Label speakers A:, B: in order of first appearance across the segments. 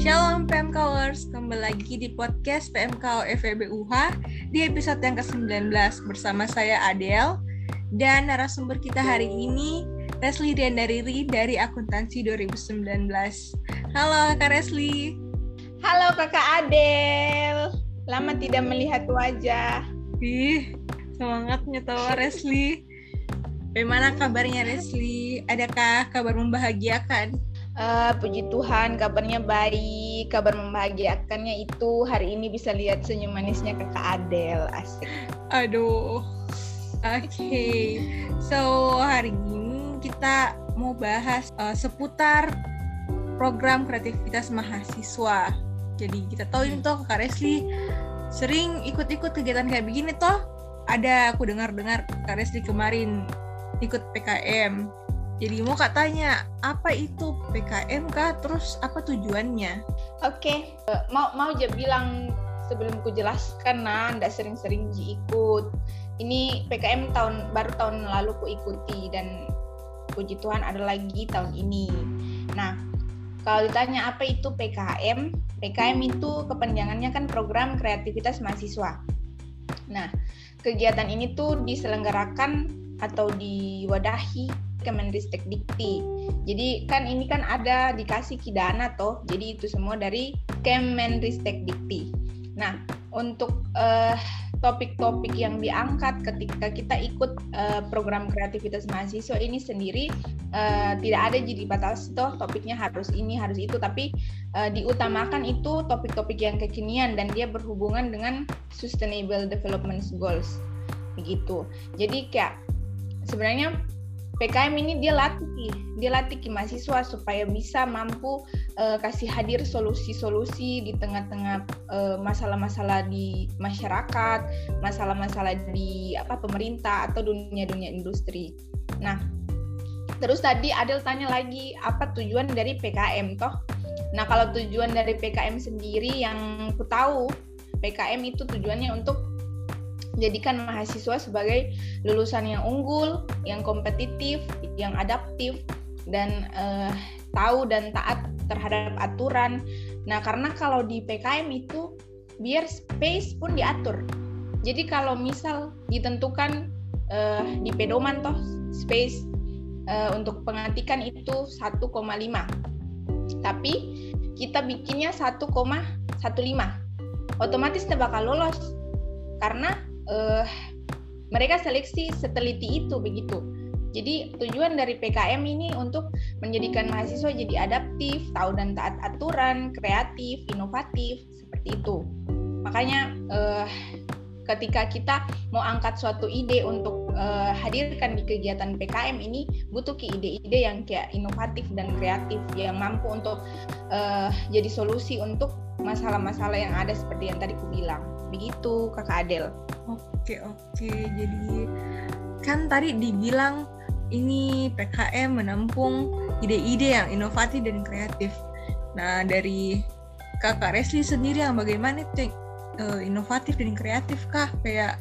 A: Shalom PMKers, kembali lagi di podcast PMK FEB UH di episode yang ke-19 bersama saya Adel dan narasumber kita hari ini Resli Diandariri dari Akuntansi 2019. Halo Kak Resli.
B: Halo Kakak Adel. Lama tidak melihat wajah.
A: Ih, semangatnya tahu Resli. Bagaimana kabarnya Resli? Adakah kabar membahagiakan?
B: Uh, puji Tuhan, kabarnya baik. Kabar membahagiakannya itu hari ini bisa lihat senyum manisnya kakak Adel. Asik.
A: Aduh. Oke. Okay. So, hari ini kita mau bahas uh, seputar program kreativitas mahasiswa. Jadi kita tahu ini toh Kak Resli sering ikut-ikut kegiatan kayak begini toh. Ada aku dengar-dengar Kak Resli kemarin ikut PKM jadi mau kak tanya, apa itu PKM kak? Terus apa tujuannya?
B: Oke, okay. uh, mau mau aja bilang sebelum ku jelaskan nah, ndak sering-sering ji ikut. Ini PKM tahun baru tahun lalu ku ikuti dan puji Tuhan ada lagi tahun ini. Nah, kalau ditanya apa itu PKM, PKM itu kepanjangannya kan program kreativitas mahasiswa. Nah, kegiatan ini tuh diselenggarakan atau diwadahi Kemenristek Dikti. Jadi kan ini kan ada dikasih kidana toh. Jadi itu semua dari Kemenristek Dikti. Nah, untuk uh, topik-topik yang diangkat ketika kita ikut uh, program kreativitas mahasiswa ini sendiri uh, tidak ada jadi batas toh topiknya harus ini harus itu tapi uh, diutamakan itu topik-topik yang kekinian dan dia berhubungan dengan sustainable development goals begitu jadi kayak sebenarnya PKM ini dia latih, dia latih mahasiswa supaya bisa mampu uh, kasih hadir solusi-solusi di tengah-tengah uh, masalah-masalah di masyarakat, masalah-masalah di apa pemerintah atau dunia-dunia industri. Nah, terus tadi Adel tanya lagi apa tujuan dari PKM toh? Nah, kalau tujuan dari PKM sendiri yang ku tahu, PKM itu tujuannya untuk menjadikan mahasiswa sebagai lulusan yang unggul, yang kompetitif, yang adaptif, dan uh, tahu dan taat terhadap aturan. Nah, karena kalau di PKM itu biar space pun diatur. Jadi kalau misal ditentukan uh, di pedoman toh space uh, untuk pengatikan itu 1,5. Tapi kita bikinnya 1,15. Otomatis tidak bakal lolos karena uh, mereka seleksi seteliti itu begitu. Jadi tujuan dari PKM ini untuk menjadikan mahasiswa jadi adaptif, tahu dan taat aturan, kreatif, inovatif seperti itu. Makanya uh, ketika kita mau angkat suatu ide untuk uh, hadirkan di kegiatan PKM ini butuh ke ide-ide yang kayak inovatif dan kreatif yang mampu untuk uh, jadi solusi untuk masalah-masalah yang ada seperti yang tadi ku bilang. Begitu Kakak Adel.
A: Oke oke jadi kan tadi dibilang ini PKM menampung ide-ide yang inovatif dan kreatif. Nah dari kakak Resli sendiri yang bagaimana itu uh, inovatif dan kreatif kah? Kayak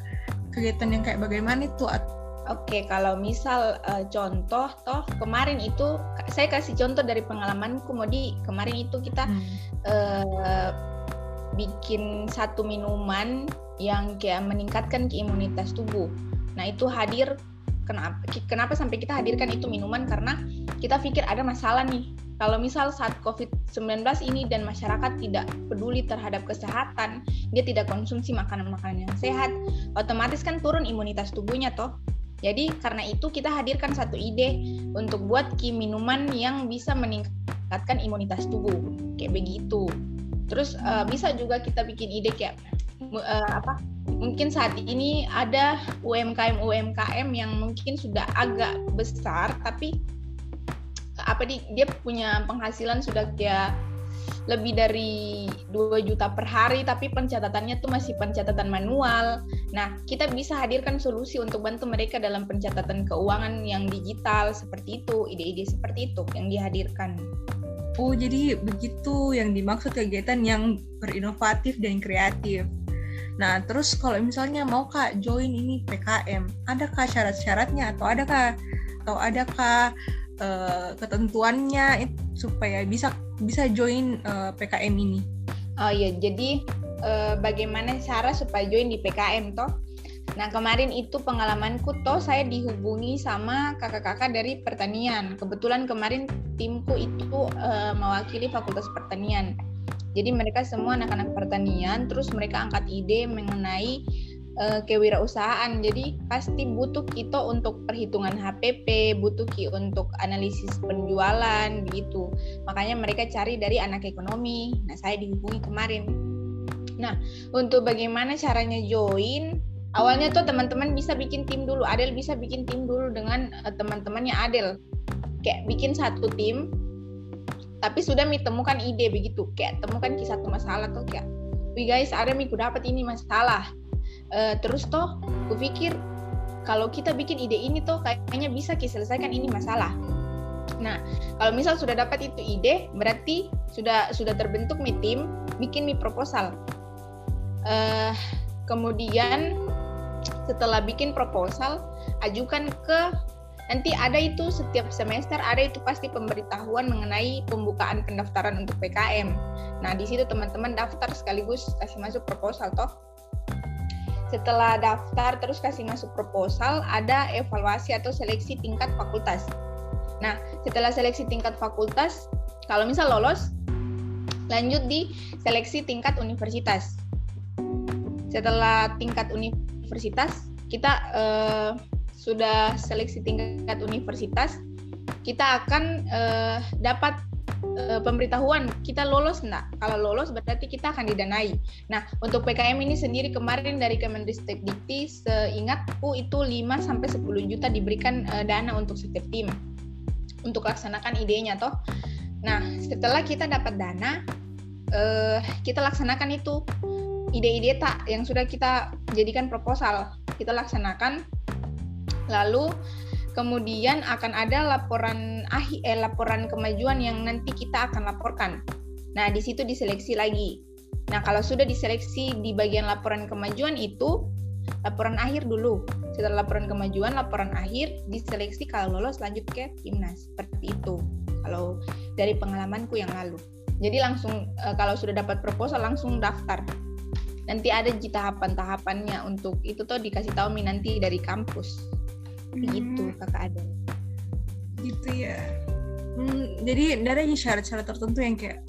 A: kegiatan yang kayak bagaimana itu?
B: Oke, kalau misal uh, contoh, toh kemarin itu saya kasih contoh dari pengalamanku, Modi. Kemarin itu kita hmm. uh, bikin satu minuman yang kayak meningkatkan imunitas tubuh. Nah, itu hadir kenapa kenapa sampai kita hadirkan itu minuman karena kita pikir ada masalah nih. Kalau misal saat COVID-19 ini dan masyarakat tidak peduli terhadap kesehatan, dia tidak konsumsi makanan-makanan yang sehat, otomatis kan turun imunitas tubuhnya toh. Jadi karena itu kita hadirkan satu ide untuk buat ki minuman yang bisa meningkatkan imunitas tubuh kayak begitu. Terus uh, bisa juga kita bikin ide kayak uh, apa mungkin saat ini ada UMKM UMKM yang mungkin sudah agak besar tapi apa di dia punya penghasilan sudah kayak lebih dari 2 juta per hari tapi pencatatannya tuh masih pencatatan manual. Nah, kita bisa hadirkan solusi untuk bantu mereka dalam pencatatan keuangan yang digital seperti itu, ide-ide seperti itu yang dihadirkan.
A: Oh, jadi begitu yang dimaksud kegiatan yang berinovatif dan kreatif. Nah, terus kalau misalnya mau Kak join ini PKM, adakah syarat-syaratnya atau adakah atau adakah uh, ketentuannya supaya bisa bisa join uh, eh, PKM ini?
B: Oh iya, jadi uh, bagaimana cara supaya join di PKM toh? Nah kemarin itu pengalamanku toh saya dihubungi sama kakak-kakak dari pertanian. Kebetulan kemarin timku itu uh, mewakili Fakultas Pertanian. Jadi mereka semua anak-anak pertanian, terus mereka angkat ide mengenai uh, kewirausahaan. Jadi pasti butuh kita untuk perhitungan HPP, butuh ki untuk analisis penjualan gitu. Makanya mereka cari dari anak ekonomi. Nah, saya dihubungi kemarin. Nah, untuk bagaimana caranya join, awalnya tuh teman-teman bisa bikin tim dulu. Adel bisa bikin tim dulu dengan uh, teman-temannya Adel. Kayak bikin satu tim, tapi sudah mi temukan ide begitu. Kayak temukan kisah satu masalah tuh kayak, wih guys, ada mi ku dapat ini masalah uh, terus toh kupikir kalau kita bikin ide ini tuh kayaknya bisa selesaikan ini masalah nah kalau misal sudah dapat itu ide berarti sudah sudah terbentuk mi tim bikin mi proposal uh, kemudian setelah bikin proposal ajukan ke nanti ada itu setiap semester ada itu pasti pemberitahuan mengenai pembukaan pendaftaran untuk PKM. Nah di situ teman-teman daftar sekaligus kasih masuk proposal toh setelah daftar terus kasih masuk proposal, ada evaluasi atau seleksi tingkat fakultas. Nah, setelah seleksi tingkat fakultas, kalau misal lolos, lanjut di seleksi tingkat universitas. Setelah tingkat universitas, kita eh, sudah seleksi tingkat universitas, kita akan eh, dapat uh, pemberitahuan kita lolos enggak. Kalau lolos berarti kita akan didanai. Nah, untuk PKM ini sendiri kemarin dari Kemendikbud Dikti seingatku itu 5 sampai 10 juta diberikan uh, dana untuk setiap tim untuk laksanakan idenya toh. Nah, setelah kita dapat dana uh, kita laksanakan itu ide-ide tak yang sudah kita jadikan proposal. Kita laksanakan lalu kemudian akan ada laporan ahi, eh, laporan kemajuan yang nanti kita akan laporkan. Nah, di situ diseleksi lagi. Nah, kalau sudah diseleksi di bagian laporan kemajuan itu laporan akhir dulu. Setelah laporan kemajuan, laporan akhir diseleksi kalau lolos lanjut ke timnas. Seperti itu. Kalau dari pengalamanku yang lalu. Jadi langsung eh, kalau sudah dapat proposal langsung daftar. Nanti ada tahapan-tahapannya untuk itu tuh dikasih tahu nanti dari kampus. Gitu kakak ada
A: gitu ya. Hmm, jadi ada syarat-syarat tertentu yang kayak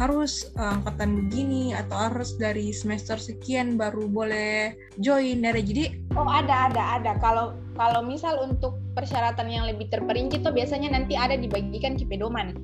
A: harus uh, angkatan begini atau harus dari semester sekian baru boleh join dari jadi
B: oh ada ada ada. Kalau kalau misal untuk persyaratan yang lebih terperinci tuh biasanya nanti ada dibagikan di pedoman.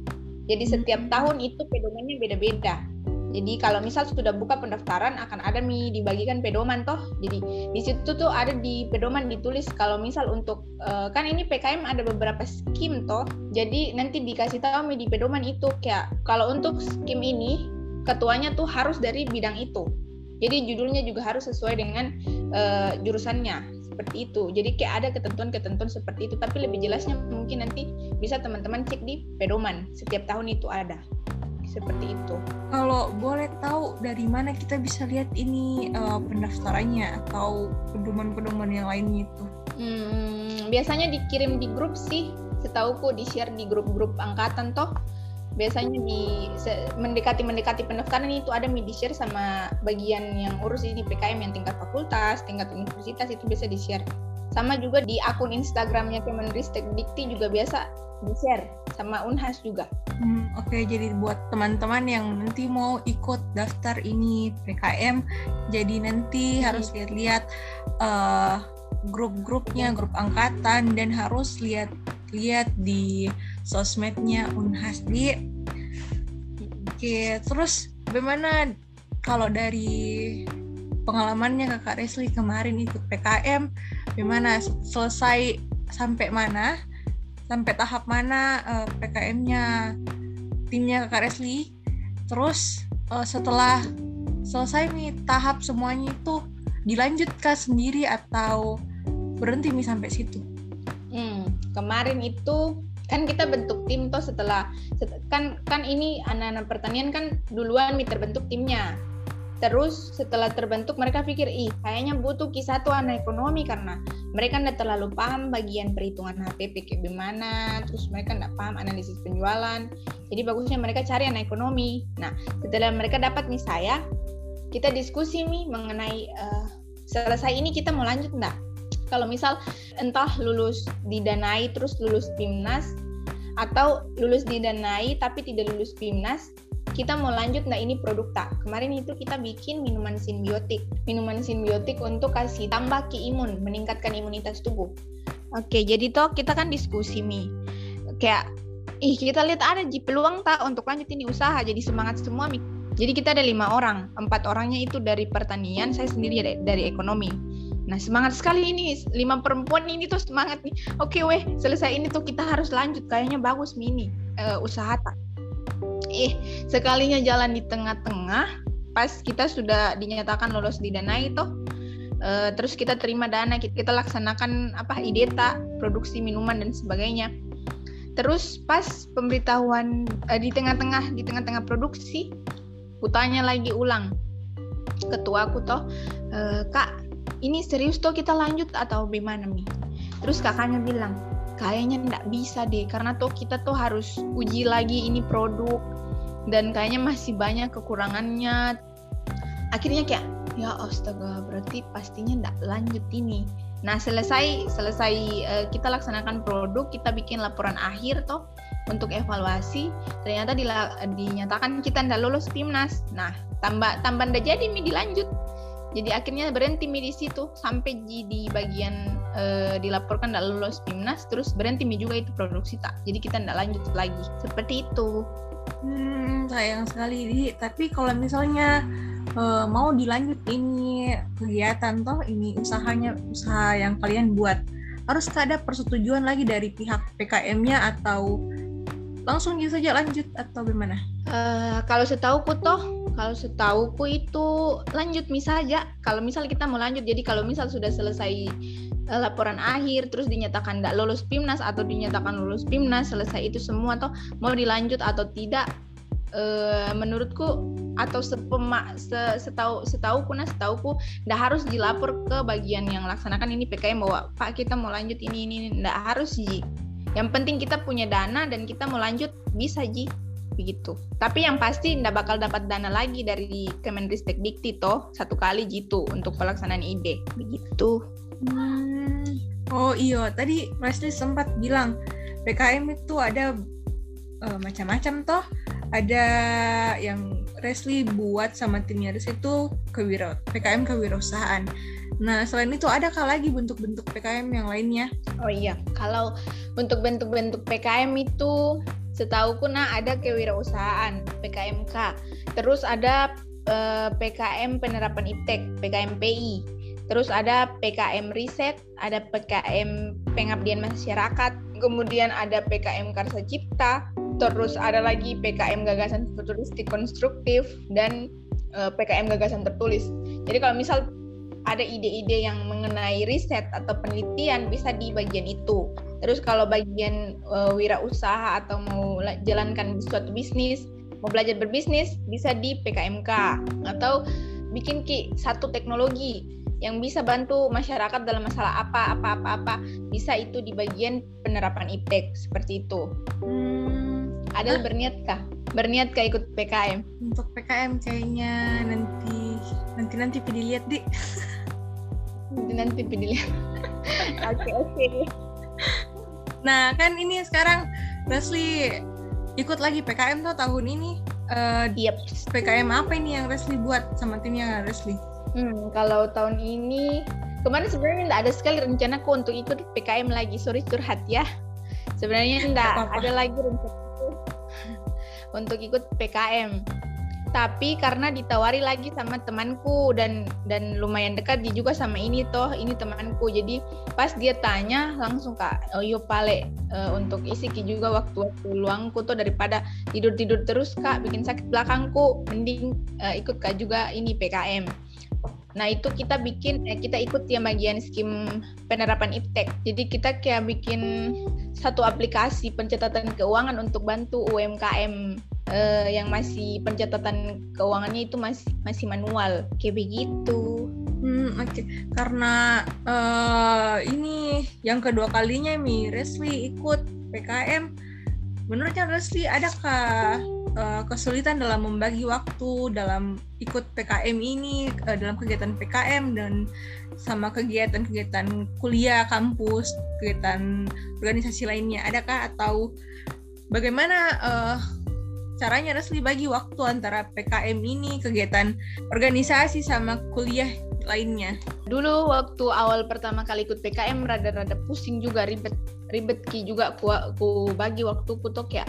B: Jadi setiap hmm. tahun itu pedomannya beda-beda jadi kalau misal sudah buka pendaftaran akan ada mi dibagikan pedoman toh. Jadi di situ tuh ada di pedoman ditulis kalau misal untuk uh, kan ini PKM ada beberapa skim toh. Jadi nanti dikasih tahu mi di pedoman itu kayak kalau untuk skim ini ketuanya tuh harus dari bidang itu. Jadi judulnya juga harus sesuai dengan uh, jurusannya seperti itu. Jadi kayak ada ketentuan-ketentuan seperti itu. Tapi lebih jelasnya mungkin nanti bisa teman-teman cek di pedoman. Setiap tahun itu ada seperti itu.
A: Kalau boleh tahu dari mana kita bisa lihat ini uh, pendaftarannya atau pedoman-pedoman yang lainnya itu?
B: Hmm, biasanya dikirim di grup sih. Setauku di share di grup-grup angkatan toh. Biasanya di mendekati mendekati pendaftaran itu ada di share sama bagian yang urus ini PKM yang tingkat fakultas, tingkat universitas itu bisa di share. Sama juga di akun Instagramnya Kemenristek Dikti juga biasa di share sama Unhas juga.
A: Hmm, Oke, okay, jadi buat teman-teman yang nanti mau ikut daftar ini PKM, jadi nanti hmm. harus lihat-lihat uh, grup-grupnya, grup angkatan dan harus lihat-lihat di sosmednya Unhas di. Oke, okay, terus bagaimana kalau dari pengalamannya kakak Resli kemarin ikut PKM, bagaimana selesai sampai mana? Sampai tahap mana uh, eh, PKM-nya timnya Kakak Resli. Terus uh, setelah selesai nih tahap semuanya itu dilanjutkan sendiri atau berhenti nih sampai situ?
B: Hmm, kemarin itu kan kita bentuk tim toh setelah kan kan ini anak-anak pertanian kan duluan nih terbentuk timnya. Terus setelah terbentuk mereka pikir, ih kayaknya butuh kisah tuh anak ekonomi karena mereka tidak terlalu paham bagian perhitungan HPP kayak gimana, terus mereka tidak paham analisis penjualan. Jadi bagusnya mereka cari anak ekonomi. Nah setelah mereka dapat nih saya, kita diskusi nih mengenai uh, selesai ini kita mau lanjut enggak? Kalau misal entah lulus didanai terus lulus timnas atau lulus didanai tapi tidak lulus timnas kita mau lanjut nggak? Ini produk tak? Kemarin itu kita bikin minuman simbiotik. Minuman simbiotik untuk kasih tambah ke imun meningkatkan imunitas tubuh. Oke jadi toh kita kan diskusi mi. Kayak ih kita lihat ada ji peluang tak untuk lanjut ini usaha? Jadi semangat semua jadi kita ada lima orang. Empat orangnya itu dari pertanian saya sendiri dari, dari ekonomi. Nah semangat sekali ini. Lima perempuan ini tuh semangat nih. Oke weh selesai ini tuh kita harus lanjut. Kayaknya bagus mini uh, usaha tak eh sekalinya jalan di tengah-tengah pas kita sudah dinyatakan lolos di dana itu uh, terus kita terima dana kita, kita laksanakan apa ideta produksi minuman dan sebagainya. Terus pas pemberitahuan uh, di tengah-tengah di tengah-tengah produksi kutanya lagi ulang. Ketua aku toh e, kak ini serius toh kita lanjut atau bagaimana mi terus kakaknya bilang kayaknya nggak bisa deh karena tuh kita tuh harus uji lagi ini produk dan kayaknya masih banyak kekurangannya. Akhirnya kayak ya astaga berarti pastinya nggak lanjut ini. Nah selesai selesai uh, kita laksanakan produk kita bikin laporan akhir toh untuk evaluasi ternyata dinyatakan kita nggak lulus PIMNAS nah tambah tambah ndak jadi mi dilanjut jadi akhirnya berhenti mi di situ sampai di bagian uh, dilaporkan nggak lulus PIMNAS terus berhenti mi juga itu produksi tak jadi kita nggak lanjut lagi seperti itu
A: Hmm, sayang sekali, Di. Tapi kalau misalnya uh, mau dilanjut ini kegiatan toh, ini usahanya usaha yang kalian buat, harus ada persetujuan lagi dari pihak PKM-nya atau langsung saja lanjut atau gimana?
B: Uh, kalau setahuku toh, kalau setahuku itu lanjut misal aja. Kalau misal kita mau lanjut, jadi kalau misal sudah selesai Eh, laporan akhir terus dinyatakan nggak lulus PIMNAS atau dinyatakan lulus PIMNAS selesai itu semua atau mau dilanjut atau tidak e, menurutku atau sepema, se, setahu setahu kuna setahuku nggak harus dilapor ke bagian yang laksanakan. Ini PKM bahwa Pak kita mau lanjut ini ini. Nggak harus ji. Yang penting kita punya dana dan kita mau lanjut bisa ji begitu tapi yang pasti nggak bakal dapat dana lagi dari Kemenristek Dikti toh satu kali jitu untuk pelaksanaan ide begitu
A: Hmm. Oh iya, tadi Leslie sempat bilang PKM itu ada uh, macam-macam toh. Ada yang Leslie buat sama timnya Leslie itu kewira PKM kewirausahaan. Nah, selain itu adakah lagi bentuk-bentuk PKM yang lainnya?
B: Oh iya, kalau untuk bentuk-bentuk PKM itu setahuku nah ada kewirausahaan PKMK. Terus ada eh, PKM penerapan IPTEK, PKMPI Terus ada PKM riset, ada PKM pengabdian masyarakat, kemudian ada PKM karsa cipta, terus ada lagi PKM gagasan futuristik konstruktif dan eh, PKM gagasan tertulis. Jadi kalau misal ada ide-ide yang mengenai riset atau penelitian bisa di bagian itu. Terus kalau bagian uh, wirausaha atau mau jalankan suatu bisnis, mau belajar berbisnis bisa di PKMK atau bikin ki satu teknologi yang bisa bantu masyarakat dalam masalah apa apa apa apa bisa itu di bagian penerapan IPTEK seperti itu. Hmm, ada berniatkah? Berniatkah ikut PKM?
A: Untuk PKM kayaknya nanti nanti nanti pilih lihat di.
B: nanti nanti pilih lihat. Oke oke.
A: Nah kan ini sekarang Leslie ikut lagi PKM tuh tahun ini. Uh, yep. PKM apa ini yang Leslie buat sama timnya Leslie?
B: Hmm, kalau tahun ini kemarin sebenarnya tidak ada sekali rencanaku untuk ikut PKM lagi. Sorry curhat ya. Sebenarnya tidak ada lagi rencanaku untuk ikut PKM. Tapi karena ditawari lagi sama temanku dan dan lumayan dekat dia juga sama ini toh ini temanku. Jadi pas dia tanya langsung kak, oh yo pale uh, untuk isi juga waktu waktu luangku tuh daripada tidur tidur terus kak bikin sakit belakangku, mending uh, ikut kak juga ini PKM Nah itu kita bikin, eh, kita ikut yang bagian skim penerapan iptek. Jadi kita kayak bikin satu aplikasi pencatatan keuangan untuk bantu UMKM uh, yang masih pencatatan keuangannya itu masih masih manual kayak begitu.
A: Hmm, oke. Okay. Karena uh, ini yang kedua kalinya Mi Resli ikut PKM. Menurutnya Resli adakah uh, kesulitan dalam membagi waktu dalam ikut PKM ini dalam kegiatan PKM dan sama kegiatan-kegiatan kuliah kampus, kegiatan organisasi lainnya adakah atau bagaimana uh, caranya Resli bagi waktu antara PKM ini, kegiatan organisasi sama kuliah lainnya?
B: Dulu waktu awal pertama kali ikut PKM rada-rada pusing juga ribet ribet ki juga ku, ku bagi waktu ku tuh kayak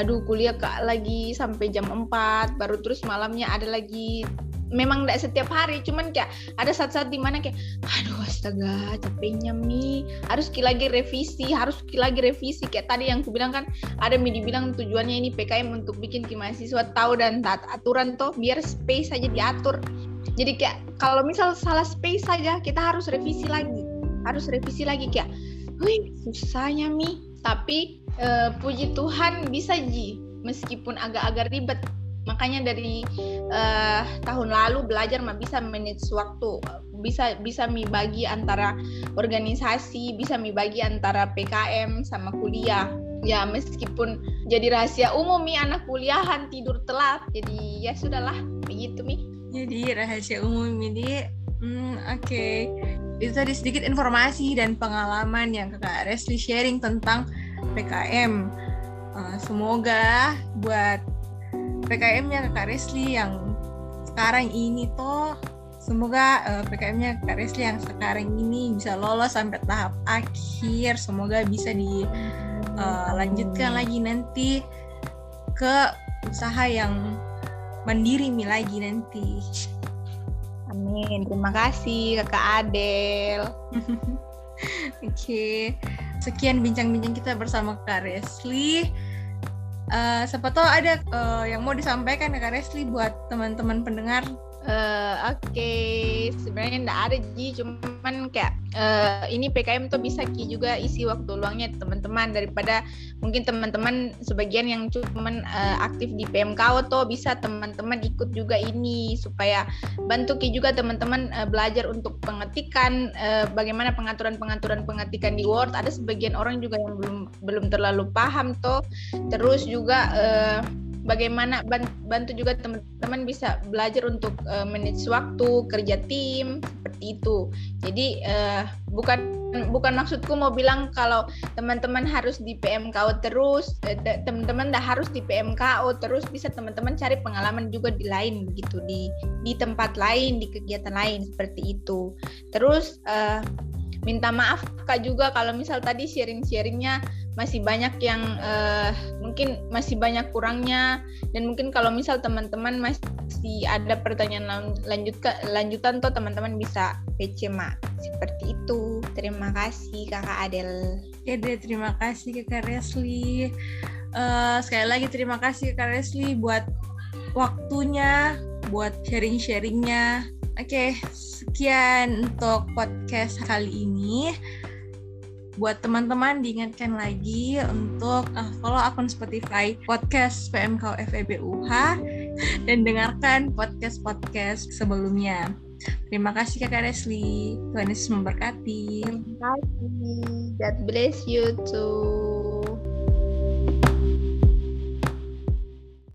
B: aduh kuliah kak lagi sampai jam 4 baru terus malamnya ada lagi memang tidak setiap hari cuman kayak ada saat-saat di mana kayak aduh astaga capeknya mi. Harus lagi revisi harus lagi revisi. Kayak tadi yang aku bilang kan ada mi dibilang tujuannya ini PKM untuk bikin ki mahasiswa tahu dan taat aturan toh biar space saja diatur. Jadi kayak kalau misal salah space saja kita harus revisi lagi. Harus revisi lagi kayak wih susahnya mi. Tapi uh, puji Tuhan bisa ji meskipun agak-agak ribet makanya dari uh, tahun lalu belajar mah bisa manage waktu bisa bisa mi bagi antara organisasi bisa mi bagi antara PKM sama kuliah. Ya meskipun jadi rahasia umum mi anak kuliahan tidur telat jadi ya sudahlah begitu mi.
A: Jadi rahasia umum ini hmm, oke. Okay. itu tadi sedikit informasi dan pengalaman yang kakak Resli sharing tentang PKM uh, semoga buat PKM-nya Kak Resli yang sekarang ini toh. Semoga uh, eh, PKM-nya Kak Resli yang sekarang ini bisa lolos sampai tahap akhir. Semoga bisa dilanjutkan eh, uh, lagi nanti ke usaha yang mandiri mi lagi nanti.
B: Amin. Terima kasih kakak Adel.
A: Oke. Okay. sekian bincang-bincang kita bersama Kak Resli Uh, siapa tahu ada uh, yang mau disampaikan ya Kak Resli buat teman-teman pendengar
B: Uh, Oke, okay. sebenarnya enggak ada Ji, cuman kayak uh, ini PKM tuh bisa Ki juga isi waktu luangnya teman-teman daripada mungkin teman-teman sebagian yang cuman uh, aktif di PMKO tuh bisa teman-teman ikut juga ini supaya bantu Ki juga teman-teman uh, belajar untuk pengetikan uh, bagaimana pengaturan-pengaturan pengetikan di Word. Ada sebagian orang juga yang belum belum terlalu paham tuh. Terus juga uh, bagaimana bantu juga teman-teman bisa belajar untuk uh, manage waktu kerja tim seperti itu. Jadi uh, bukan bukan maksudku mau bilang kalau teman-teman harus di PMKO terus uh, teman-teman dah harus di PMKO terus bisa teman-teman cari pengalaman juga di lain begitu di di tempat lain di kegiatan lain seperti itu. Terus uh, minta maaf kak juga kalau misal tadi sharing-sharingnya masih banyak yang uh, mungkin masih banyak kurangnya. Dan mungkin kalau misal teman-teman masih ada pertanyaan lanjut ke lanjutan tuh teman-teman bisa PC mak seperti itu. Terima kasih kakak Adel.
A: Ya deh terima kasih kakak Resli. Uh, sekali lagi terima kasih kakak Resli buat waktunya buat sharing-sharingnya oke sekian untuk podcast kali ini buat teman-teman diingatkan lagi untuk uh, follow akun Spotify podcast PMK FEBUH dan dengarkan podcast-podcast sebelumnya. Terima kasih Kakak Resli. Tuhan Yesus memberkati.
B: Terima kasih. God bless you too.